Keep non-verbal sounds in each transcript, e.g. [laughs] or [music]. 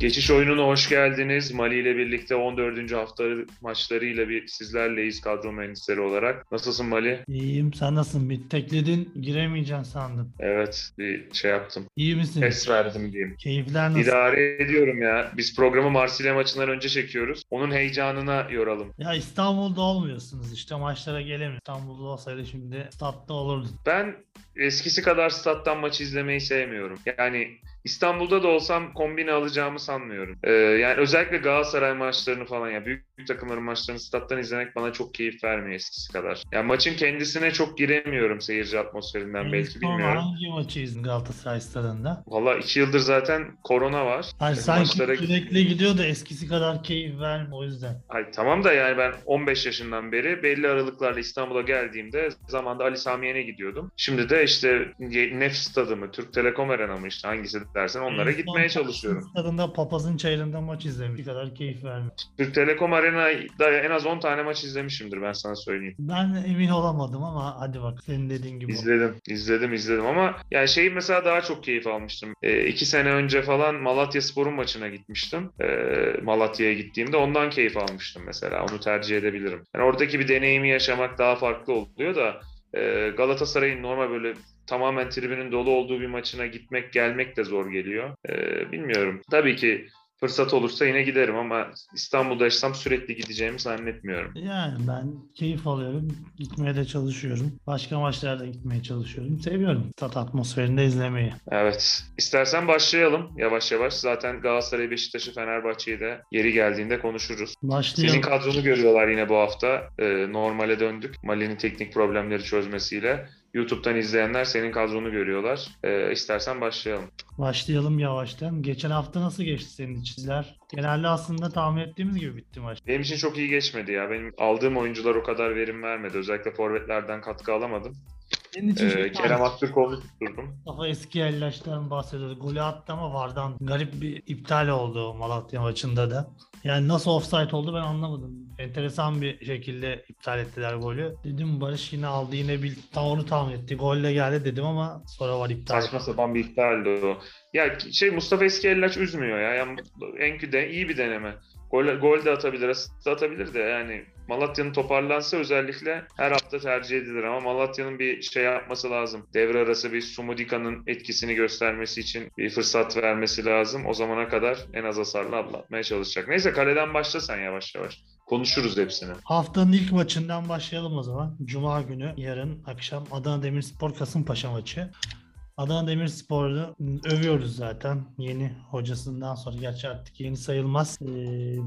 Geçiş oyununa hoş geldiniz. Mali ile birlikte 14. hafta maçlarıyla bir sizlerleyiz kadro mühendisleri olarak. Nasılsın Mali? İyiyim. Sen nasılsın? Bir tekledin giremeyeceksin sandım. Evet bir şey yaptım. İyi misin? Pes verdim diyeyim. Keyifler nasıl? İdare ediyorum ya. Biz programı Marsilya maçından önce çekiyoruz. Onun heyecanına yoralım. Ya İstanbul'da olmuyorsunuz işte maçlara gelemiyorsunuz. İstanbul'da olsaydı şimdi statta olurdun. Ben eskisi kadar stat'tan maç izlemeyi sevmiyorum. Yani İstanbul'da da olsam kombine alacağımı sanmıyorum. Ee, yani özellikle Galatasaray maçlarını falan ya büyük, büyük takımların maçlarını stat'tan izlemek bana çok keyif vermiyor eskisi kadar. Yani maçın kendisine çok giremiyorum seyirci atmosferinden En belki bilmiyorum. Hangi maçı izledin Galatasaray stadında? Valla iki yıldır zaten korona var. Hayır E, sanki maçlara- sürekli gidiyor da eskisi kadar keyif vermiyor o yüzden. Ay, tamam da yani ben 15 yaşından beri belli aralıklarla İstanbul'a geldiğimde zamanda Ali Sami Yen'e gidiyordum. Şimdi de işte Nef Stadı mı, Türk Telekom Arena mı işte hangisi dersen onlara gitmeye çalışıyorum. Stadında papazın çayırında maç izlemiş. Bir kadar keyif vermiyor. Türk Telekom Arena'da en az 10 tane maç izlemişimdir ben sana söyleyeyim. Ben emin olamadım ama hadi bak senin dediğin gibi. İzledim, izledim, izledim ama yani şeyi mesela daha çok keyif almıştım. Ee, iki sene önce falan Malatya Spor'un maçına gitmiştim. Ee, Malatya'ya gittiğimde ondan keyif almıştım mesela. Onu tercih edebilirim. Yani oradaki bir deneyimi yaşamak daha farklı oluyor da e, Galatasaray'ın normal böyle tamamen tribünün dolu olduğu bir maçına gitmek, gelmek de zor geliyor. Ee, bilmiyorum. Tabii ki fırsat olursa yine giderim ama İstanbul'da yaşasam sürekli gideceğimi zannetmiyorum. Yani ben keyif alıyorum. Gitmeye de çalışıyorum. Başka maçlarda gitmeye çalışıyorum. Seviyorum stat atmosferinde izlemeyi. Evet. İstersen başlayalım yavaş yavaş. Zaten Galatasaray, Beşiktaş'ı, Fenerbahçe'yi de yeri geldiğinde konuşuruz. Başlayalım. Senin kadronu görüyorlar yine bu hafta. Ee, normale döndük. Mali'nin teknik problemleri çözmesiyle. YouTube'dan izleyenler senin kadronu görüyorlar. Ee, istersen başlayalım. Başlayalım yavaştan. Geçen hafta nasıl geçti senin içizler? Genelde aslında tahmin ettiğimiz gibi bitti maç. Benim için çok iyi geçmedi ya. Benim aldığım oyuncular o kadar verim vermedi. Özellikle forvetlerden katkı alamadım. Senin için Ee, Kerem Aktürkoğlu'nu tutturdum. Mustafa eski ellaştan bahsediyordu. Golü attı ama vardan garip bir iptal oldu Malatya maçında da. Yani nasıl offside oldu ben anlamadım. Enteresan bir şekilde iptal ettiler golü. Dedim Barış yine aldı yine bir tam onu tahmin etti. Golle geldi dedim ama sonra var iptal. Saçma sapan bir iptaldi o. Ya şey Mustafa Eskiyellaç üzmüyor ya. Yani Enkü de iyi bir deneme. Gol, gol de atabilir, asist de atabilir de yani Malatya'nın toparlansa özellikle her hafta tercih edilir ama Malatya'nın bir şey yapması lazım. Devre arası bir Sumudika'nın etkisini göstermesi için bir fırsat vermesi lazım. O zamana kadar en az hasarla atlatmaya çalışacak. Neyse kaleden başla sen yavaş yavaş. Konuşuruz hepsini. Haftanın ilk maçından başlayalım o zaman. Cuma günü yarın akşam Adana Demirspor Kasımpaşa maçı. Adana Demirspor'u övüyoruz zaten yeni hocasından sonra. Gerçi artık yeni sayılmaz. Ee,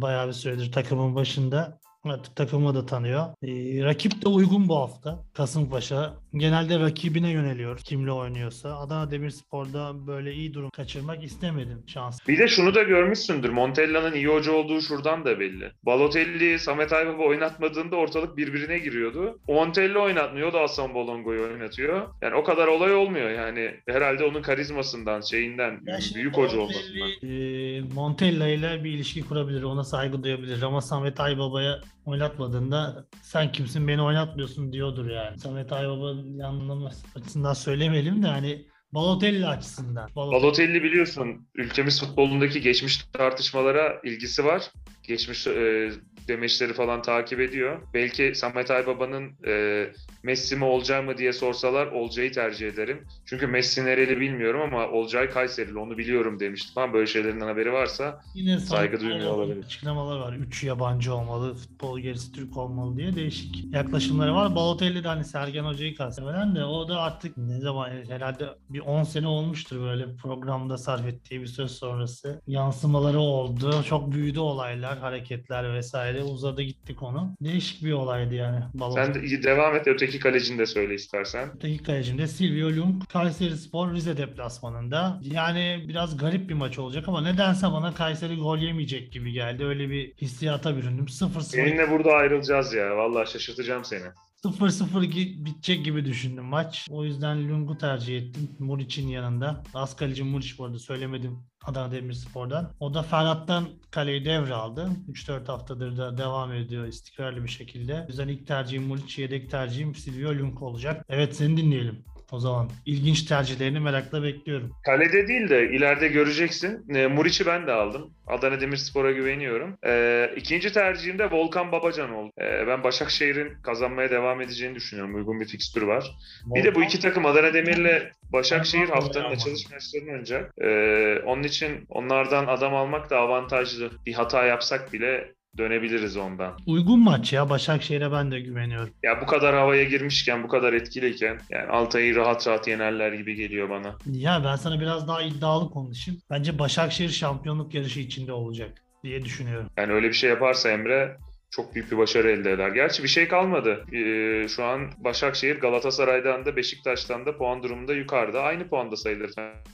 bayağı bir süredir takımın başında. Artık takımı da tanıyor. Ee, rakip de uygun bu hafta. Kasımpaşa. Genelde rakibine yöneliyor kimle oynuyorsa. Adana Demirspor'da böyle iyi durum kaçırmak istemedim şans. Bir de şunu da görmüşsündür. Montella'nın iyi hoca olduğu şuradan da belli. Balotelli, Samet Aybaba oynatmadığında ortalık birbirine giriyordu. Montella oynatmıyor, o da Hasan Bolongo'yu oynatıyor. Yani o kadar olay olmuyor yani. Herhalde onun karizmasından, şeyinden, Ya büyük hoca olmasından. e, Montella ile bir ilişki kurabilir. Ona saygı duyabilir. Ama Samet Aybaba'ya oynatmadığında sen kimsin beni oynatmıyorsun diyordur yani. Samet Aybaba'nın yanılması açısından söylemeyelim de hani Balotelli açısından. Balotelli- Balotelli biliyorsun ülkemiz futbolundaki geçmiş tartışmalara ilgisi var. Geçmiş e, demeçleri falan takip ediyor. Belki Samet Aybaba'nın e, Messi mi Olcay mı diye sorsalar Olcay'ı tercih ederim. Çünkü Messi nereli bilmiyorum ama Olcay Kayserili onu biliyorum demiştim. Ama böyle şeylerinden haberi varsa Yine saygı duymuyor olabilir. Açıklamalar var. Üç yabancı olmalı, futbol gerisi Türk olmalı diye değişik yaklaşımları var. Balotelli de hani Sergen Hoca'yı kastemeden de o da artık ne zaman herhalde bir 10 sene olmuştur böyle programda sarf ettiği bir söz sonrası. Yansımaları oldu. Çok büyüdü olaylar, hareketler vesaire. Uzadı gitti konu. Değişik bir olaydı yani Balotelli. sen de devam et öteki kalecini de söyle istersen. Öteki kalecimde Silvio Lung, Kayseri Spor Rize deplasmanında. Yani biraz garip bir maç olacak ama nedense bana Kayseri gol yemeyecek gibi geldi. Öyle bir hissiyata büründüm. 0-0 Seninle burada ayrılacağız ya. Vallahi şaşırtacağım seni. 0-0 gi- bitecek gibi düşündüm maç. O yüzden Lung'u tercih ettim. Muriç'in yanında. Az kaleci Muriç bu arada söylemedim Adana Demirspor'dan. O da Ferhat'tan kaleyi devraldı. 3-4 haftadır da devam ediyor istikrarlı bir şekilde. O yüzden ilk tercihim Muriç, yedek tercihim Silvio Lung olacak. Evet seni dinleyelim. O zaman ilginç tercihlerini merakla bekliyorum. Kalede değil de ileride göreceksin. E, Muriç'i ben de aldım. Adana Demirspor'a güveniyorum. E, ikinci tercihim de Volkan Babacan oldu. E, ben Başakşehir'in kazanmaya devam edeceğini düşünüyorum. Uygun bir fikstür var. Bir de bu iki takım Adana Demir'le Başakşehir Volkan haftanın açılış maçlarını oynayacak. E, onun için onlardan adam almak da avantajlı. Bir hata yapsak bile dönebiliriz ondan. Uygun maç ya. Başakşehir'e ben de güveniyorum. Ya bu kadar havaya girmişken, bu kadar etkiliyken yani Altay'ı rahat rahat yenerler gibi geliyor bana. Ya ben sana biraz daha iddialı konuşayım. Bence Başakşehir şampiyonluk yarışı içinde olacak diye düşünüyorum. Yani öyle bir şey yaparsa Emre çok büyük bir başarı elde eder. Gerçi bir şey kalmadı. Ee, şu an Başakşehir Galatasaray'dan da Beşiktaş'tan da puan durumunda yukarıda. Aynı puanda sayılır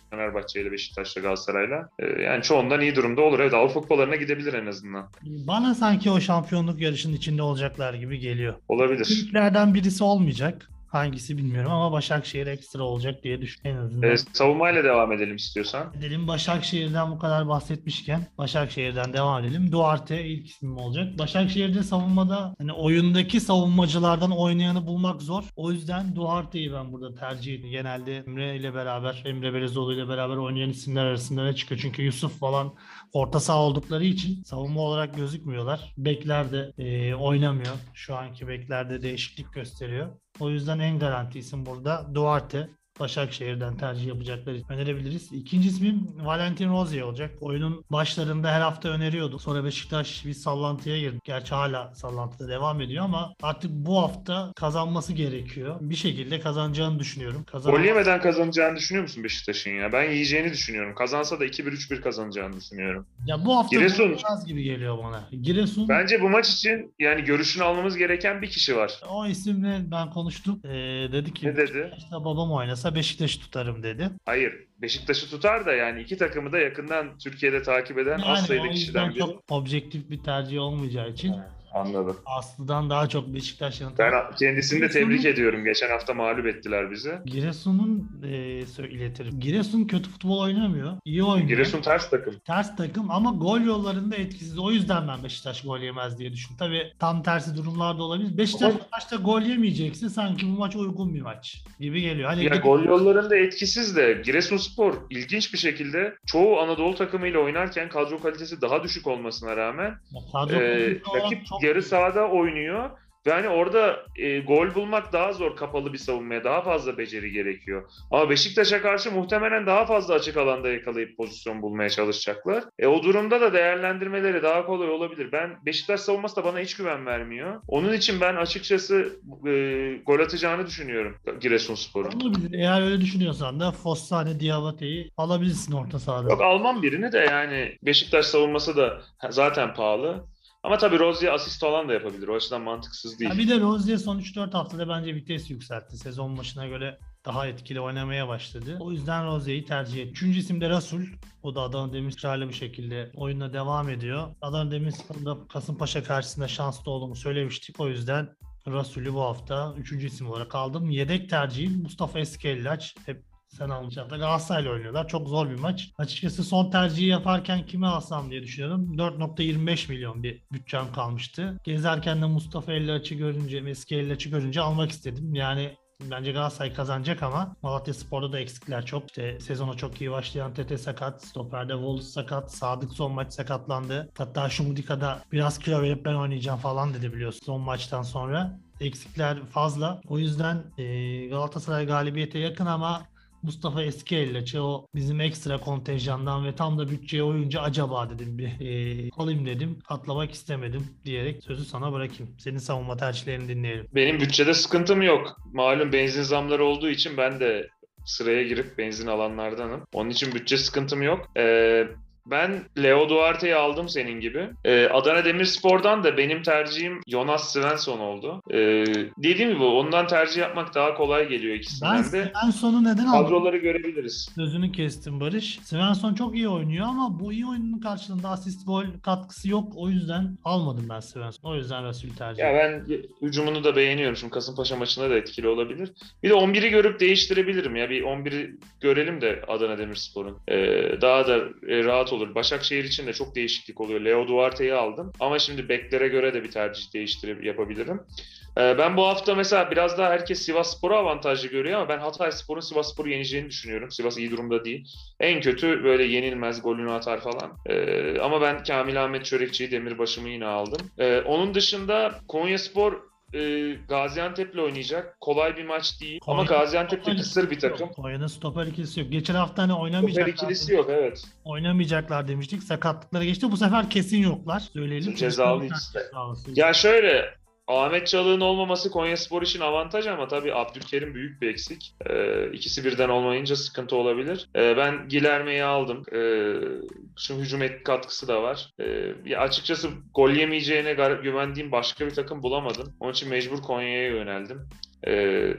Fenerbahçe ile Beşiktaş'la Galatasaray'la. Ee, yani çoğundan iyi durumda olur. Evet Avrupa kupalarına gidebilir en azından. Bana sanki o şampiyonluk yarışının içinde olacaklar gibi geliyor. Olabilir. İlklerden birisi olmayacak. Hangisi bilmiyorum ama Başakşehir ekstra olacak diye düşünüyorum en azından. Ee, savunmayla devam edelim istiyorsan. Edelim Başakşehir'den bu kadar bahsetmişken Başakşehir'den devam edelim. Duarte ilk ismim olacak. Başakşehir'de savunmada hani oyundaki savunmacılardan oynayanı bulmak zor. O yüzden Duarte'yi ben burada tercih ediyorum. Genelde Emre ile beraber, Emre Belezoğlu ile beraber oynayan isimler arasında ne çıkıyor? Çünkü Yusuf falan orta saha oldukları için savunma olarak gözükmüyorlar. Bekler de e, oynamıyor. Şu anki beklerde değişiklik gösteriyor. O yüzden en garanti isim burada Duarte. Başakşehir'den tercih yapacakları önerebiliriz. İkinci ismim Valentin Rozier olacak. Oyunun başlarında her hafta öneriyorduk. Sonra Beşiktaş bir sallantıya girdi. Gerçi hala sallantıda devam ediyor ama artık bu hafta kazanması gerekiyor. Bir şekilde kazanacağını düşünüyorum. Kazan Gol yemeden kazanacağını düşünüyor musun Beşiktaş'ın ya? Ben yiyeceğini düşünüyorum. Kazansa da 2-1-3-1 kazanacağını düşünüyorum. ya bu hafta Giresun. biraz gibi geliyor bana. Giresun Bence bu maç için yani görüşünü almamız gereken bir kişi var. o isimle ben konuştum. Ee, dedi ki Ne dedi? işte babam oynasa Beşiktaş'ı tutarım dedi. Hayır. Beşiktaş'ı tutar da yani iki takımı da yakından Türkiye'de takip eden az Yani sayıda o kişiden biri. çok objektif bir tercih olmayacağı için Anladım. Aslı'dan daha çok Beşiktaş'ın Ben kendisini de tebrik ediyorum. Geçen hafta mağlup ettiler bizi. Giresun'un e, iletirim. Giresun kötü futbol oynamıyor. İyi oynuyor. Giresun ters takım. Ters takım ama gol yollarında etkisiz. O yüzden ben Beşiktaş gol yemez diye düşündüm. Tabii tam tersi durumlar da olabilir. Beşiktaş Ama- maçta gol yemeyecekse sanki bu maç uygun bir maç gibi geliyor. Hani Ya gidip- gol yollarında etkisiz de Giresunspor ilginç bir şekilde çoğu Anadolu takımıyla oynarken kadro kalitesi daha düşük olmasına rağmen kadro e, rakip çok- yarı sahada oynuyor. Ve hani orada e, gol bulmak daha zor kapalı bir savunmaya. Daha fazla beceri gerekiyor. Ama Beşiktaş'a karşı muhtemelen daha fazla açık alanda yakalayıp pozisyon bulmaya çalışacaklar. E, o durumda da değerlendirmeleri daha kolay olabilir. Ben Beşiktaş savunması da bana hiç güven vermiyor. Onun için ben açıkçası e, gol atacağını düşünüyorum Giresunspor'un. Olabilir. Eğer öyle düşünüyorsan da Fossane Diabate'yi alabilirsin orta sahada. Yok almam birini de yani Beşiktaş savunması da zaten pahalı. Ama tabii Rozier asist falan da yapabilir. O açıdan mantıksız değil. Ya bir de Rozier son 3-4 haftada bence vites yükseltti. Sezon başına göre daha etkili oynamaya başladı. O yüzden Rozier'i tercih ettim. Üçüncü isim de Rasul. O da Adana Demirspor'la bir şekilde oyuna devam ediyor. Adana Demirspor'da Kasımpaşa karşısında şanslı olduğumu söylemiştik. O yüzden Rasul'ü bu hafta üçüncü isim olarak aldım. Yedek tercihim Mustafa Eskellaç. Hep sen almayacaksın. Galatasaray'la oynuyorlar. Çok zor bir maç. Açıkçası son tercihi yaparken kimi alsam diye düşünüyorum. 4.25 milyon bir bütçem kalmıştı. Gezerken de Mustafa Ellaç'ı görünce, eski Ellaç'ı görünce almak istedim. Yani Bence Galatasaray kazanacak ama Malatya Spor'da da eksikler çok. İşte sezona çok iyi başlayan Tete sakat, stoperde Wallace sakat, Sadık son maç sakatlandı. Hatta Şumudika'da biraz kilo verip ben oynayacağım falan dedi biliyorsun son maçtan sonra. Eksikler fazla. O yüzden e, Galatasaray galibiyete yakın ama Mustafa Eskiel'le o bizim ekstra kontenjandan ve tam da bütçeye uyunca acaba dedim bir e, alayım dedim. Atlamak istemedim diyerek sözü sana bırakayım. Senin savunma tercihlerini dinleyelim. Benim bütçede sıkıntım yok. Malum benzin zamları olduğu için ben de sıraya girip benzin alanlardanım. Onun için bütçe sıkıntım yok. Ee, ben Leo Duarte'yi aldım senin gibi. Ee, Adana Demirspor'dan da benim tercihim Jonas Svensson oldu. Ee, dediğim gibi ondan tercih yapmak daha kolay geliyor Ben ikisinden de. Svensson'u neden aldım? Kadroları görebiliriz. Sözünü kestim Barış. Svensson çok iyi oynuyor ama bu iyi oyunun karşılığında asist gol katkısı yok. O yüzden almadım ben Svensson. O yüzden Rasul tercih Ya ben hücumunu da beğeniyorum. Şimdi Kasımpaşa maçında da etkili olabilir. Bir de 11'i görüp değiştirebilirim ya. Bir 11'i görelim de Adana Demirspor'un. Ee, daha da e, rahat olur. Başakşehir için de çok değişiklik oluyor. Leo Duarte'yi aldım ama şimdi beklere göre de bir tercih değiştirip yapabilirim. Ee, ben bu hafta mesela biraz daha herkes Sivas Spor'u avantajlı görüyor ama ben Hatay Spor'un Sivas Spor'u yeneceğini düşünüyorum. Sivas iyi durumda değil. En kötü böyle yenilmez, golünü atar falan. Ee, ama ben Kamil Ahmet Çörekçi'yi Demirbaş'ımı yine aldım. Ee, onun dışında Konya Spor e, Gaziantep'le oynayacak. Kolay bir maç değil. Ama Konya- Gaziantep de Stoper kısır bir takım. Konya'nın stoper ikilisi yok. Geçen hafta hani Stoper oynamayacaklar, ikilisi yok evet. oynamayacaklar demiştik. Sakatlıkları geçti. Bu sefer kesin yoklar. Söyleyelim. Cezalı ikisi. Ya şöyle Ahmet Çalık'ın olmaması Konyaspor için avantaj ama tabii Abdülkerim büyük bir eksik. Ee, ikisi birden olmayınca sıkıntı olabilir. Ee, ben Gilerme'yi aldım. Ee, şu hücum et katkısı da var. Ee, açıkçası gol yemeyeceğine güvendiğim başka bir takım bulamadım. Onun için mecbur Konya'ya yöneldim. Ee,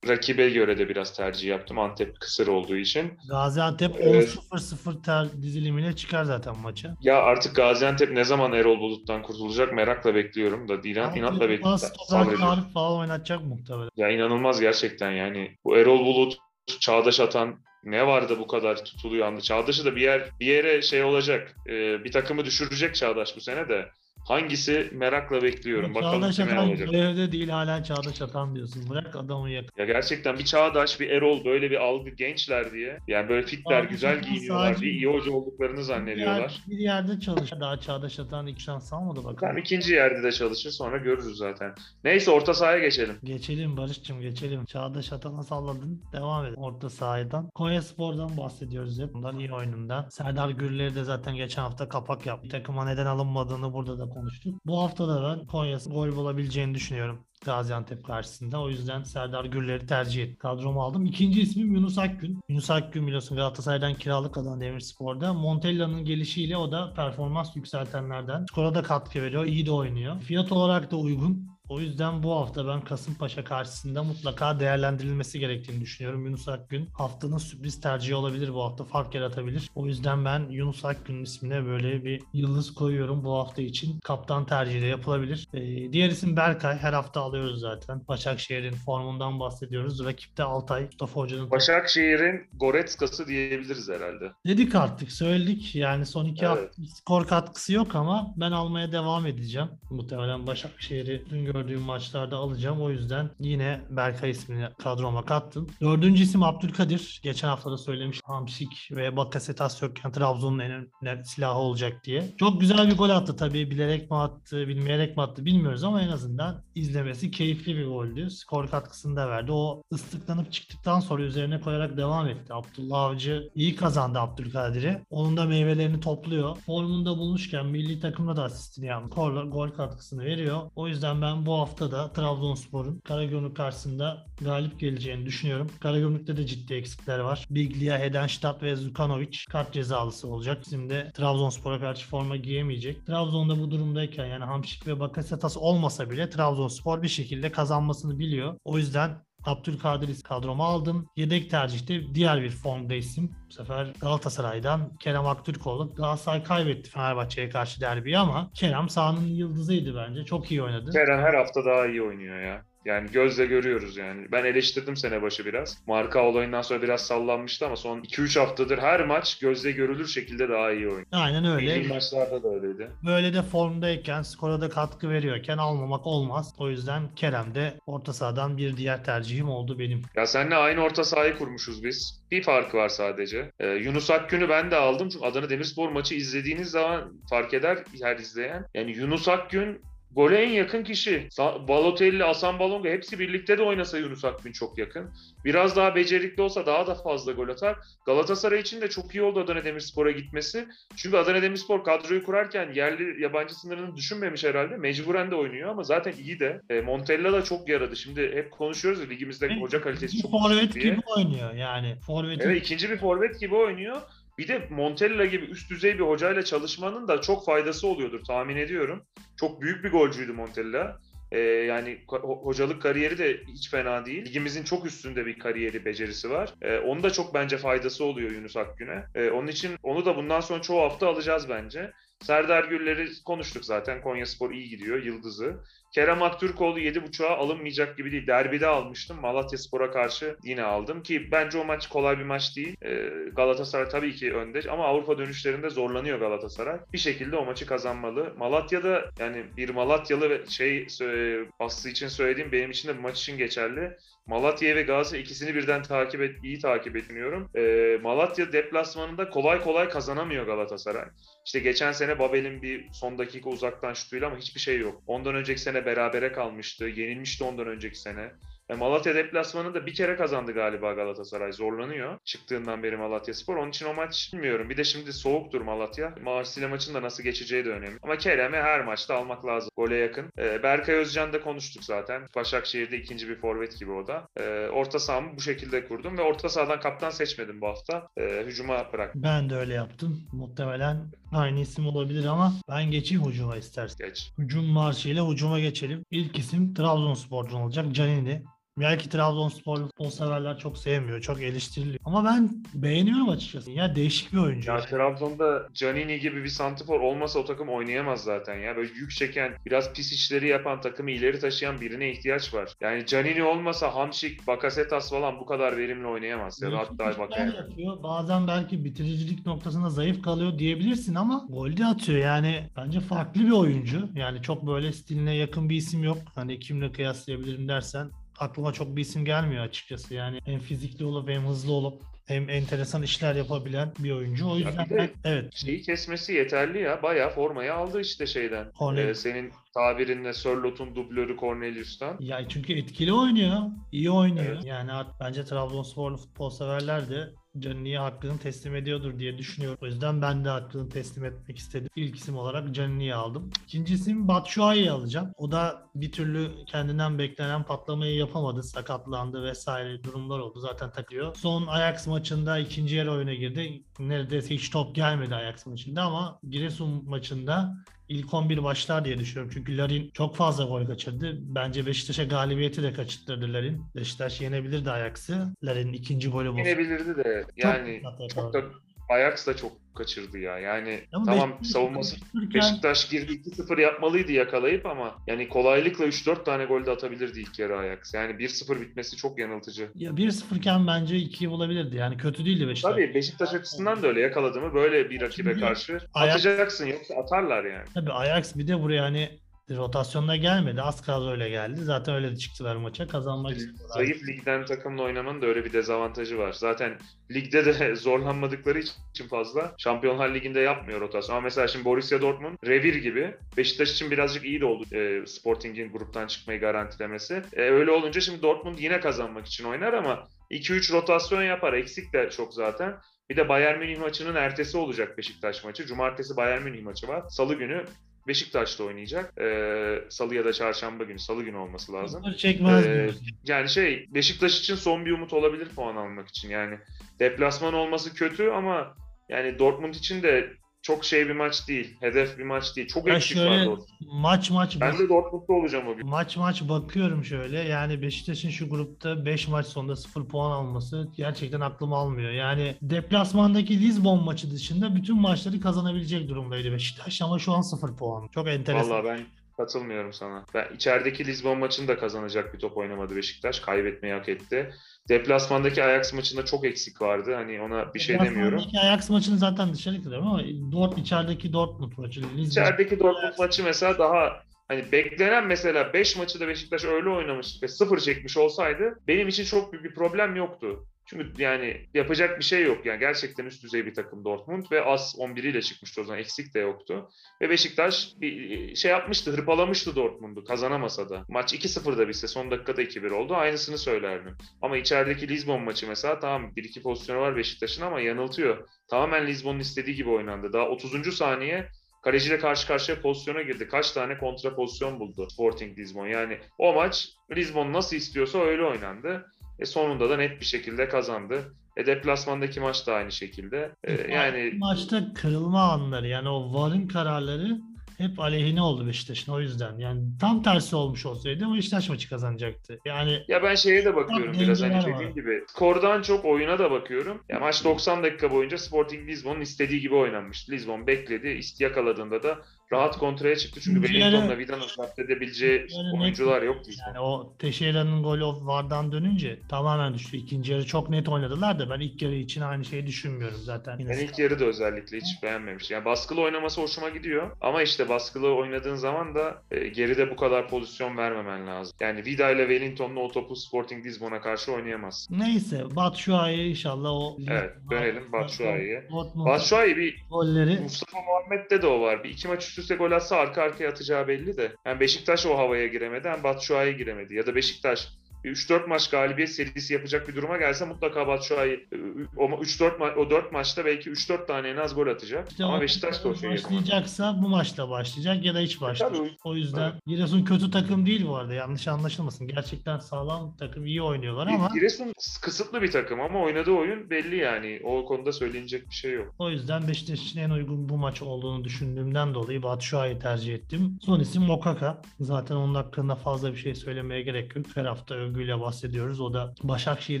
rakibe göre de biraz tercih yaptım. Antep kısır olduğu için. Gaziantep Evet. 10-0-0 ter dilimiyle çıkar zaten maça. Ya artık Gaziantep ne zaman Erol Bulut'tan kurtulacak merakla bekliyorum da Dilan inatla bekliyorum. Tarık falan oynatacak muhtemelen. Ya inanılmaz gerçekten yani. Bu Erol Bulut, Çağdaş Atan ne vardı bu kadar tutuluyor anda. Çağdaş'ı da bir yer bir yere şey olacak. e, bir takımı düşürecek Çağdaş bu sene de. Hangisi merakla bekliyorum. Bakalım Çağdaş Atan olacak. görevde değil hala Çağdaş Atan diyorsun. Bırak adamı yakın. Ya gerçekten bir Çağdaş, bir Erol böyle bir algı gençler diye. Yani böyle fitler, Çağdaş güzel giyiniyorlar sadece- diye iyi hoca olduklarını Bir, yer, zannediyorlar. bir yerde çalış. Daha Çağdaş Atan ilk şans almadı bakalım. Tam ikinci yerde de çalışır sonra görürüz zaten. Neyse orta sahaya geçelim. Geçelim Barış'cığım geçelim. Çağdaş Atan'a salladın. Devam edelim. Orta sahadan. Konya Spor'dan bahsediyoruz hep. Bundan iyi oyunundan. Serdar Gürler'i de zaten geçen hafta kapak yaptı. Takıma neden alınmadığını burada da konuştuk. Bu hafta da ben Konya gol bulabileceğini düşünüyorum. Gaziantep karşısında. O yüzden Serdar Gürler'i tercih ettim. Kadromu aldım. İkinci ismim Yunus Akgün. Yunus Akgün biliyorsun Galatasaray'dan kiralık alan Demirspor'da. Montella'nın gelişiyle o da performans yükseltenlerden. Skora da katkı veriyor. iyi de oynuyor. Fiyat olarak da uygun. O yüzden bu hafta ben Kasımpaşa karşısında mutlaka değerlendirilmesi gerektiğini düşünüyorum. Yunus Akgün haftanın sürpriz tercihi olabilir bu hafta. Fark yaratabilir. O yüzden ben Yunus Akgün'ün ismine böyle bir yıldız koyuyorum bu hafta için. Kaptan tercihi de yapılabilir. Ee, diğer isim Berkay. Her hafta alıyoruz zaten. Başakşehir'in formundan bahsediyoruz. Rakipte Altay. Mustafa Hoca'nın Başakşehir'in Goretzka'sı diyebiliriz herhalde. Dedik artık söyledik yani son iki Evet. hafta skor katkısı yok ama ben almaya devam edeceğim. Muhtemelen Başakşehir'i dün gördüğüm maçlarda alacağım. O yüzden yine Berkay ismini kadroma kattım. Dördüncü isim Abdülkadir. Geçen hafta da söylemiş Hamşik ve Bakasetas yokken Trabzon'un en önemli silahı olacak diye. Çok güzel bir gol attı tabii. Bilerek mi attı, bilmeyerek mi attı bilmiyoruz ama en azından izlemesi keyifli bir goldü. Skor katkısını da verdi. O ıslıklanıp çıktıktan sonra üzerine koyarak devam etti. Abdullah Avcı iyi kazandı Abdülkadir'i. Onun da meyvelerini topluyor. Formunda bulmuşken milli takımda da asistini yapmış. Gol, gol katkısını veriyor. O yüzden ben bu hafta da Trabzonspor'un Karagümrük karşısında galip geleceğini düşünüyorum. Karagümrük'te de ciddi eksikler var. Biglia, Hedenstadt ve Zukanovic kart cezalısı olacak. Bizim de Trabzonspor'a karşı forma giyemeyecek. Trabzon'da bu durumdayken yani Hamşik ve Bakasetas olmasa bile Trabzonspor bir şekilde kazanmasını biliyor. O yüzden Abdülkadir'i kadroma aldım. Yedek tercihte diğer bir formda isim. Bu sefer Galatasaray'dan Kerem Aktürkoğlu. Galatasaray kaybetti Fenerbahçe'ye karşı derbiyi ama Kerem sahanın yıldızıydı bence. Çok iyi oynadı. Kerem her hafta daha iyi oynuyor ya. Yani gözle görüyoruz yani. Ben eleştirdim sene başı biraz. Marka olayından sonra biraz sallanmıştı ama son 2-3 haftadır her maç gözle görülür şekilde daha iyi oynuyor. Aynen öyle. Milli maçlarda da öyleydi. Böyle de formdayken, skora da katkı veriyorken almamak olmaz. O yüzden Kerem de orta sahadan bir diğer tercihim oldu benim. Ya seninle aynı orta sahayı kurmuşuz biz. Bir farkı var sadece. Ee, Yunus Akgün'ü ben de aldım. Çünkü Adana Demirspor maçı izlediğiniz zaman fark eder her izleyen. Yani Yunus Akgün gole en yakın kişi. Balotelli, Hasan Balonga hepsi birlikte de oynasa Yunus Akgün çok yakın. Biraz daha becerikli olsa daha da fazla gol atar. Galatasaray için de çok iyi oldu Adana Demirspor'a gitmesi. Çünkü Adana Demirspor kadroyu kurarken yerli yabancı sınırını düşünmemiş herhalde. Mecburen de oynuyor ama zaten iyi de. E, Montella da çok yaradı. Şimdi hep konuşuyoruz ya ligimizde hoca kalitesi çok forvet diye. gibi oynuyor yani. Forvet Evet ikinci bir forvet gibi oynuyor. Bir de Montella gibi üst düzey bir hocayla çalışmanın da çok faydası oluyordur tahmin ediyorum. Çok büyük bir golcüydü Montella. Ee, yani ho- hocalık kariyeri de hiç fena değil. Ligimizin çok üstünde bir kariyeri, becerisi var. Ee, onun da çok bence faydası oluyor Yunus Akgün'e. Ee, onun için onu da bundan sonra çoğu hafta alacağız bence. Serdar Güller'i konuştuk zaten. Konyaspor iyi gidiyor. Yıldızı. Kerem Aktürkoğlu 7.5'a alınmayacak gibi değil. Derbide almıştım. Malatya Spor'a karşı yine aldım ki bence o maç kolay bir maç değil. Ee, Galatasaray tabii ki önde ama Avrupa dönüşlerinde zorlanıyor Galatasaray. Bir şekilde o maçı kazanmalı. Malatya'da yani bir Malatyalı şey e, Aslı için söylediğim benim için de bu maç için geçerli. Malatya ve Galatasaray ikisini birden takip et, iyi takip etmiyorum. Ee, Malatya deplasmanında kolay kolay kazanamıyor Galatasaray. İşte geçen sene Babel'in bir son dakika uzaktan şutuyla ama hiçbir şey yok. Ondan önceki sene berabere kalmıştı. Yenilmişti ondan önceki sene. E, Malatya deplasmanında bir kere kazandı galiba Galatasaray. Zorlanıyor. Çıktığından beri Malatya Spor. Onun için o maç bilmiyorum. Bir de şimdi soğuktur Malatya. Marsilya maçın da nasıl geçeceği de önemli. Ama Kerem'i her maçta almak lazım. Gole yakın. E, Berkay Özcan'da konuştuk zaten. Başakşehir'de ikinci bir forvet gibi o da. E, orta sahamı bu şekilde kurdum ve orta sahadan kaptan seçmedim bu hafta. E, hücuma bıraktım. Ben de öyle yaptım. Muhtemelen aynı isim olabilir ama ben geçeyim hücuma istersen. Geç. Hücum marşıyla hücuma geçelim. İlk isim Trabzonspor'dan olacak. Canini. Belki Trabzonspor futbol severler çok sevmiyor, çok eleştiriliyor. Ama ben beğeniyorum açıkçası. Ya değişik bir oyuncu. Ya yani. Trabzon'da Canini gibi bir santifor olmasa o takım oynayamaz zaten ya. Böyle yük çeken, biraz pis işleri yapan, takımı ileri taşıyan birine ihtiyaç var. Yani Canini olmasa Hamşik, Bakasetas falan bu kadar verimli oynayamaz. Ya da hatta Bakaya. yapıyor. Bazen belki bitiricilik noktasında zayıf kalıyor diyebilirsin ama golde atıyor. Yani bence farklı bir oyuncu. Yani çok böyle stiline yakın bir isim yok. Hani kimle kıyaslayabilirim dersen aklıma çok bir isim gelmiyor açıkçası. Yani hem fizikli olup hem hızlı olup hem enteresan işler yapabilen bir oyuncu. O yüzden de- ben, evet Şeyi kesmesi yeterli ya. Bayağı formayı aldı işte şeyden. Ee, senin tabirinle Sörlot'un dublörü Cornelius'tan. Ya çünkü etkili oynuyor, iyi oynuyor. Evet. Yani bence Trabzonsporlu futbol severler de Canini'ye hakkını teslim ediyordur diye düşünüyorum. O yüzden ben de hakkını teslim etmek istedim. İlk isim olarak Canini'yi aldım. İkinci isim Batshuayi'yi alacağım. O da bir türlü kendinden beklenen patlamayı yapamadı. Sakatlandı vesaire durumlar oldu. Zaten takılıyor. Son Ajax maçında ikinci yarı oyuna girdi. Neredeyse hiç top gelmedi Ajax maçında ama Giresun maçında ilk 11 başlar diye düşünüyorum. Çünkü Larin çok fazla gol kaçırdı. Bence Beşiktaş'a galibiyeti de kaçırttırdı Larin. Beşiktaş yenebilirdi Ajax'ı. Larin'in ikinci golü bu. Yenebilirdi de yani Çok çok da Ajax da çok kaçırdı ya. Yani Ama tamam Beşiktaş savunması Beşiktaş girdi 2-0 yapmalıydı yakalayıp ama yani kolaylıkla 3-4 tane gol de atabilirdi ilk yarı Ajax. Yani 1-0 bitmesi çok yanıltıcı. Ya 1-0 iken bence 2'yi bulabilirdi. Yani kötü değildi Beşiktaş. Tabii Beşiktaş açısından da öyle yakaladı mı böyle bir rakibe Şimdi karşı Ajax- atacaksın yoksa atarlar yani. Tabii Ajax bir de buraya hani rotasyonla gelmedi. Az kadroyla geldi. Zaten öyle de çıktılar maça. Kazanmak istiyorlar. Zayıf ligden takımla oynamanın da öyle bir dezavantajı var. Zaten ligde de [laughs] zorlanmadıkları için fazla Şampiyonlar Ligi'nde yapmıyor rotasyon. Ama mesela şimdi Borussia Dortmund revir gibi Beşiktaş için birazcık iyi de oldu e, Sporting'in gruptan çıkmayı garantilemesi. E, öyle olunca şimdi Dortmund yine kazanmak için oynar ama 2-3 rotasyon yapar. Eksik de çok zaten. Bir de Bayern Münih maçının ertesi olacak Beşiktaş maçı. Cumartesi Bayern Münih maçı var. Salı günü Beşiktaş'ta oynayacak. Ee, Salı ya da çarşamba günü. Salı günü olması lazım. Sıfır çekmez Ee. Yani şey Beşiktaş için son bir umut olabilir puan almak için. Yani deplasman olması kötü ama yani Dortmund için de çok şey bir maç değil. Hedef bir maç değil. Çok eksik var Dortmund. maç maç Ben de Dortmund'da olacağım o gün. Maç maç bakıyorum şöyle. Yani Beşiktaş'ın şu grupta 5 maç sonunda 0 puan alması gerçekten aklım almıyor. Yani deplasmandaki Lisbon maçı dışında bütün maçları kazanabilecek durumdaydı Beşiktaş ama şu an 0 puan. Çok enteresan. Vallahi ben katılmıyorum sana. Ben içerideki Lisbon maçını da kazanacak bir top oynamadı Beşiktaş. Kaybetmeyi hak etti. Deplasmandaki Ajax maçında çok eksik vardı. Hani ona bir şey demiyorum. Ajax maçını zaten dışarı kırıyorum ama Dort içerideki Dortmund maçı. Lisbon. İçerideki Dortmund maçı mesela daha hani beklenen mesela 5 maçı da Beşiktaş öyle oynamış ve 0 çekmiş olsaydı benim için çok büyük bir problem yoktu. Çünkü yani yapacak bir şey yok yani gerçekten üst düzey bir takım Dortmund ve az 11 ile çıkmıştı o zaman eksik de yoktu. Ve Beşiktaş bir şey yapmıştı hırpalamıştı Dortmund'u kazanamasa da. Maç 2-0'da bitse son dakikada 2-1 oldu aynısını söylerdim. Ama içerideki Lisbon maçı mesela tamam 1-2 pozisyonu var Beşiktaş'ın ama yanıltıyor. Tamamen Lisbon'un istediği gibi oynandı. Daha 30. saniye kaleciyle karşı karşıya pozisyona girdi. Kaç tane kontra pozisyon buldu Sporting Lisbon. Yani o maç Lisbon nasıl istiyorsa öyle oynandı. E sonunda da net bir şekilde kazandı. E deplasmandaki maç da aynı şekilde. E, yani maçta kırılma anları yani o VAR'ın kararları hep aleyhine oldu Beşiktaş'ın o yüzden. Yani tam tersi olmuş olsaydı Beşiktaş maçı kazanacaktı. Yani Ya ben şeye de bakıyorum Bak, biraz hani dediğim var. gibi. Skordan çok oyuna da bakıyorum. Ya maç 90 dakika boyunca Sporting Lisbon'un istediği gibi oynanmıştı. Lisbon bekledi. ist yakaladığında da rahat kontraya çıktı. Çünkü Wellington'la Vidan'ın zapt edebileceği oyuncular yok. Yani o Teixeira'nın golü VAR'dan dönünce tamamen düştü. İkinci yarı çok net oynadılar da ben ilk yarı için aynı şeyi düşünmüyorum zaten. Ben ilk yarı da özellikle hiç beğenmemiş. Yani baskılı oynaması hoşuma gidiyor. Ama işte baskılı oynadığın zaman da e, geride bu kadar pozisyon vermemen lazım. Yani Vida ile Wellington'la o topu Sporting Lisbon'a karşı oynayamazsın. Neyse Batshuayi inşallah o Evet, dönelim Batshuayi'ye. Batshuayi bir golleri Mustafa Muhammed'de de o var. Bir iki maç üst üste gol atsa arka arkaya atacağı belli de. Yani Beşiktaş o havaya giremedi hem Batshuayi giremedi. Ya da Beşiktaş 3-4 maç galibiyet serisi yapacak bir duruma gelse mutlaka Batshuayi o 3-4 ma- o 4 maçta belki 3-4 tane en az gol atacak. İşte Ama Beşiktaş da o şeyi yapamadı. başlayacaksa bu maçla başlayacak ya da hiç başlayacak. tabii. O yüzden Giresun kötü takım değil bu arada. Yanlış anlaşılmasın. Gerçekten sağlam takım iyi oynuyorlar ama Giresun kısıtlı bir takım ama oynadığı oyun belli yani. O konuda söylenecek bir şey yok. o yüzden Beşiktaş için en uygun bu maç olduğunu düşündüğümden dolayı Batshuayi'yi tercih ettim. Son isim Okaka. Zaten onun hakkında fazla bir şey söylemeye gerek yok. Her hafta övgüyle bahsediyoruz. O da Başakşehir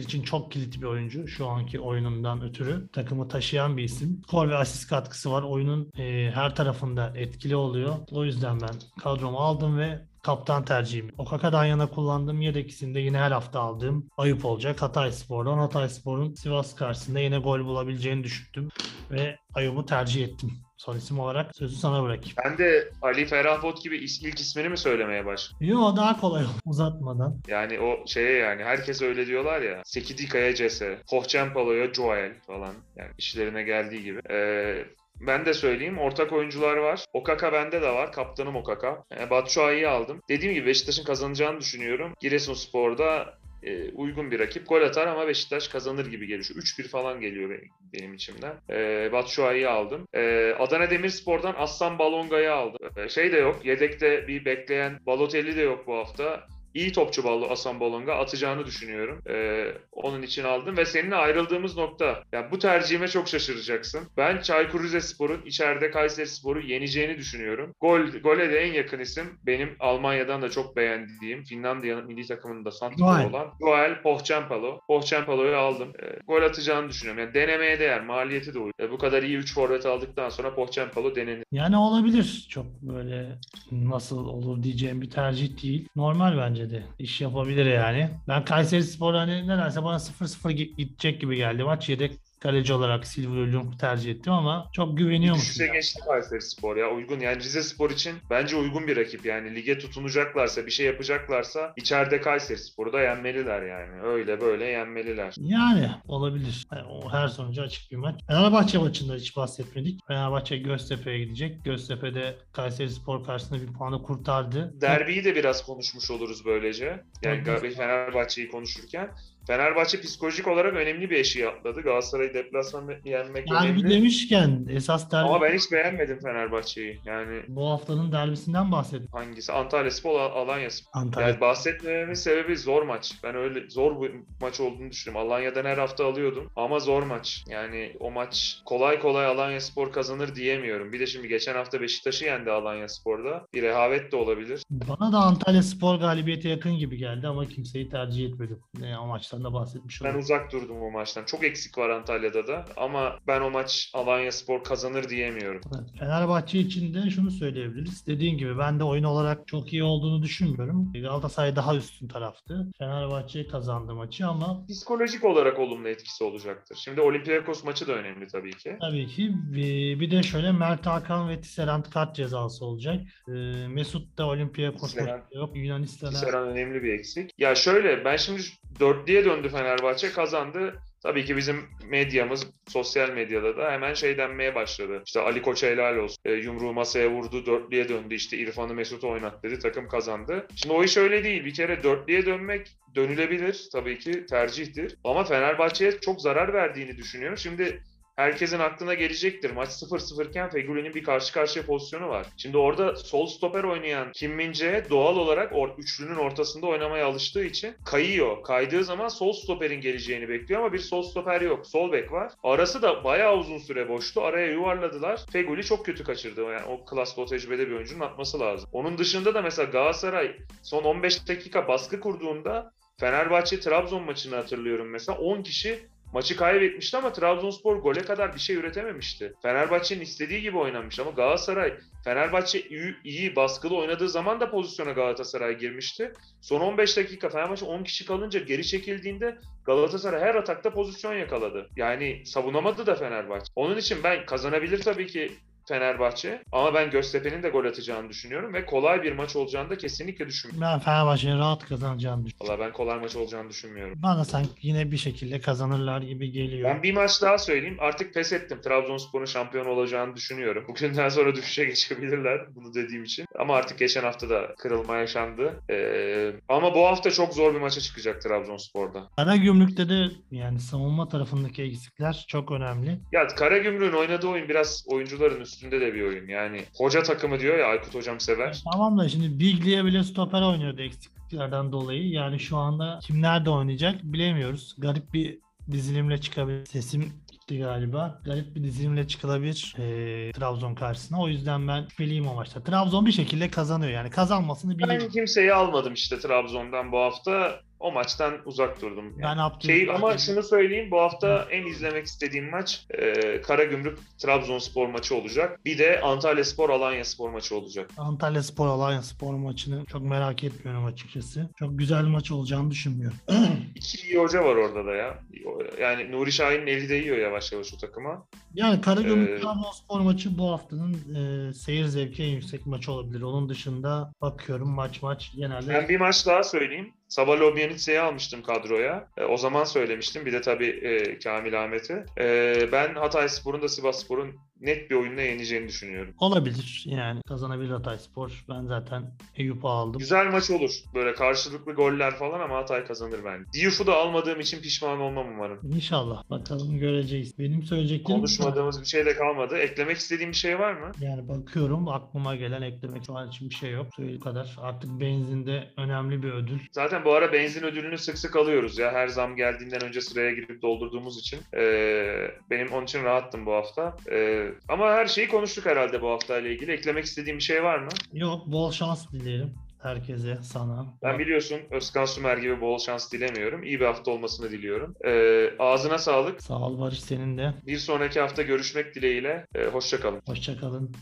için çok kilit bir oyuncu. Şu anki oyunundan ötürü takımı taşıyan bir isim. Skor ve asist katkısı var. Oyunun e, her tarafında etkili oluyor. O yüzden ben kadromu aldım ve kaptan tercihim. Okaka'dan yana kullandığım yedek isimde yine her hafta aldığım Ayıp olacak. Hatay Spor'dan. Hatay Spor'un Sivas karşısında yine gol bulabileceğini düşündüm ve Ayıp'ı tercih ettim. Son isim olarak sözü sana bırakayım. Ben de Ali Ferahbot gibi is- ilk ismini mi söylemeye baş? Yo daha kolay uzatmadan. Yani o şeye yani herkes öyle diyorlar ya. Sekidika'ya Cese, Hohçempalo'ya Joel falan. Yani işlerine geldiği gibi. Ee, ben de söyleyeyim ortak oyuncular var. Okaka bende de var. Kaptanım Okaka. E, Batshuayi'yi aldım. Dediğim gibi Beşiktaş'ın kazanacağını düşünüyorum. Giresunspor'da e, uygun bir rakip. Gol atar ama Beşiktaş kazanır gibi geliyor. Şu 3-1 falan geliyor benim, benim içimden. E, Batshuayi'yi aldım. E, Adana Demirspor'dan Aslan Balonga'yı aldım. E, şey de yok. Yedekte bir bekleyen Balotelli de yok bu hafta. İyi topçu Ballo Asan Balonga atacağını düşünüyorum. Ee, onun için aldım ve seninle ayrıldığımız nokta. Yani bu tercihime çok şaşıracaksın. Ben Çaykur Rizespor'un içeride Kayseri Spor'u yeneceğini düşünüyorum. Gol gole de en yakın isim benim Almanya'dan da çok beğendiğim Finlandiya milli takımının da santrforu Joel. olan Joel Pohçempalo. Pohçempalo'yu aldım. Ee, gol atacağını düşünüyorum. Yani denemeye değer. Maliyeti de uygun. Ee, bu kadar iyi 3 forvet aldıktan sonra Pohçempalo denenir. Yani olabilir. Çok böyle nasıl olur diyeceğim bir tercih değil. Normal bence de. İş yapabilir yani. Ben Kayseri Spor hani nedense bana 0-0 gi- gidecek gibi geldi. Maç yedek kaleci olarak Silvio Lung tercih ettim ama çok güveniyormuşum. Düşüşe yani. geçti Kayseri Spor ya uygun yani Rize Spor için bence uygun bir rakip yani lige tutunacaklarsa bir şey yapacaklarsa içeride Kayseri Spor'u da yenmeliler yani öyle böyle yenmeliler. Yani olabilir. Yani o her sonucu açık bir maç. Fenerbahçe maçında hiç bahsetmedik. Fenerbahçe Göztepe'ye gidecek. Göztepe'de Kayseri Spor karşısında bir puanı kurtardı. Derbiyi de biraz konuşmuş oluruz böylece yani Fenerbahçe'yi konuşurken. Fenerbahçe psikolojik olarak önemli bir eşiği atladı. Galatasaray'ı deplasman yenmek Derbi önemli. demişken esas derbi Ama ben hiç beğenmedim Fenerbahçe'yi. Yani bu haftanın derbisinden bahsedin. hangisi? Antalya Spor, Al- Alanya Spor. Antalya. Yani bahsetmememin sebebi zor maç. Ben öyle zor bir maç olduğunu düşünüyorum. Alanya'dan her hafta alıyordum ama zor maç. Yani o maç kolay kolay Alanya Spor kazanır diyemiyorum. Bir de şimdi geçen hafta Beşiktaş'ı yendi Alanya Spor'da. Bir rehavet de olabilir. Bana da Antalya Spor galibiyete yakın gibi geldi ama kimseyi tercih etmedim. Ne o maçtan da bahsetmiş Ben oldum. uzak durdum o maçtan. Çok eksik var Antalya'da da ama ben o maç Alanya Spor kazanır diyemiyorum. Evet, Fenerbahçe için de şunu söyleyebiliriz. Dediğin gibi ben de oyun olarak çok iyi olduğunu düşünmüyorum. Galatasaray daha üstün taraftı. Fenerbahçe kazandı maçı ama Psikolojik olarak olumlu etkisi olacaktır. Şimdi Olympiakos maçı da önemli tabii ki. tabii ki bir, bir de şöyle Mert Hakan ve Tisserand kart cezası olacak. Ee, Mesut da Olympiakos maçı yok. Yunanistan'a Tisserand önemli bir eksik. Ya şöyle ben şimdi dörtlüye döndü Fenerbahçe kazandı. Tabii ki bizim medyamız sosyal medyada da hemen şey denmeye başladı. İşte Ali Koç helal olsun. E, yumruğu masaya vurdu dörtlüye döndü işte İrfan'ı Mesut'u oynat dedi takım kazandı. Şimdi o iş öyle değil. Bir kere dörtlüye dönmek dönülebilir tabii ki tercihtir. Ama Fenerbahçe'ye çok zarar verdiğini düşünüyorum. Şimdi herkesin aklına gelecektir. Maç 0-0 iken Feguli'nin bir karşı karşıya pozisyonu var. Şimdi orada sol stoper oynayan Kim Min-jae doğal olarak or üçlünün ortasında oynamaya alıştığı için kayıyor. Kaydığı zaman sol stoperin geleceğini bekliyor ama bir sol stoper yok. Sol bek var. Arası da bayağı uzun süre boştu. Araya yuvarladılar. Feguli çok kötü kaçırdı. Yani o klasta o tecrübede bir oyuncunun atması lazım. Onun dışında da mesela Galatasaray son 15 dakika baskı kurduğunda Fenerbahçe Trabzon maçını hatırlıyorum mesela 10 kişi maçı kaybetmişti ama Trabzonspor gole kadar bir şey üretememişti. Fenerbahçe'nin istediği gibi oynamış ama Galatasaray Fenerbahçe iyi, iyi baskılı oynadığı zaman da pozisyona Galatasaray girmişti. Son 15 dakika Fenerbahçe 10 kişi kalınca geri çekildiğinde Galatasaray her atakta pozisyon yakaladı. Yani savunamadı da Fenerbahçe. Onun için ben kazanabilir tabii ki Fenerbahçe ama ben Göztepe'nin de gol atacağını düşünüyorum ve kolay bir maç olacağını da kesinlikle düşünmüyorum. Ben Fenerbahçe'nin rahat kazanacağını düşünüyorum. Valla ben kolay maç olacağını düşünmüyorum. Bana sanki yine bir şekilde kazanırlar gibi geliyor. Ben bir maç daha söyleyeyim. Artık pes ettim. Trabzonspor'un şampiyon olacağını düşünüyorum. Bugünden sonra düşüşe [laughs] geçebilirler bunu dediğim için. Ama artık geçen hafta da kırılma yaşandı. Ee, ama bu hafta çok zor bir maça çıkacak Trabzonspor'da. Karagümrük'te de yani savunma tarafındaki eksikler çok önemli. Ya Karagümrük'ün oynadığı oyun biraz oyuncuların üstünde de bir oyun. Yani hoca takımı diyor ya Aykut hocam sever. Tamam da şimdi Biglia bile stoper oynuyordu eksikliklerden dolayı. Yani şu anda kim nerede oynayacak bilemiyoruz. Garip bir dizilimle çıkabilir. Sesim gitti galiba. Garip bir dizilimle çıkılabilir eee, Trabzon karşısına. O yüzden ben şüpheliyim o maçta. Trabzon bir şekilde kazanıyor. Yani kazanmasını Ben biliyorum. kimseyi almadım işte Trabzon'dan bu hafta. O maçtan uzak durdum. Ben Yani. Abdül- Şey, ama şunu söyleyeyim bu hafta en izlemek istediğim maç e, Karagümrük Trabzonspor maçı olacak. Bir de Antalya Spor Alanya Spor maçı olacak. Antalya Spor Alanya Spor maçını çok merak etmiyorum açıkçası. Çok güzel maç olacağını düşünmüyorum. [clears throat] İki iyi hoca var orada da ya. Yani Nuri Şahin'in eli değiyor yavaş yavaş o takıma. Yani Karagümrük Ee, Trabzonspor maçı bu haftanın e, seyir zevki en yüksek maçı olabilir. Onun dışında bakıyorum maç maç genelde Ben bir maç daha söyleyeyim. Sabah Lobyanitse'yi almıştım kadroya. E, o zaman söylemiştim. Bir de tabii e, Kamil Ahmet'i. E, ben Hatay Spor'un da Sivas Spor'un net bir oyunla yeneceğini düşünüyorum. olabilir. Yani kazanabilir Hatay Spor. Ben zaten Eyüp'ü aldım. Güzel maç olur. Böyle karşılıklı goller falan ama Hatay kazanır bence. Diouf'u da almadığım için pişman olmam umarım. İnşallah. Bakalım göreceğiz. Benim söyleyeceklerim Konuşmadığımız bir şey de kalmadı. Eklemek istediğim bir şey var mı? Yani bakıyorum aklıma gelen eklemek şu an için bir şey yok. Söylediği kadar. Artık benzinde önemli bir ödül. Zaten bu ara benzin ödülünü sık sık alıyoruz ya. Her zam geldiğinden önce sıraya girip doldurduğumuz için. Ee, benim onun için rahattım bu hafta. Ee, ama her şeyi konuştuk herhalde bu hafta ile ilgili. Eklemek istediğim bir şey var mı? Yok bol şans dileyelim. Herkese, sana. Ben biliyorsun Özkan Sümer gibi bol şans dilemiyorum. İyi bir hafta olmasını diliyorum. Ee, ağzına sağlık. Sağ ol Barış senin de. Bir sonraki hafta görüşmek dileğiyle. Ee, hoşça kalın. Hoşçakalın.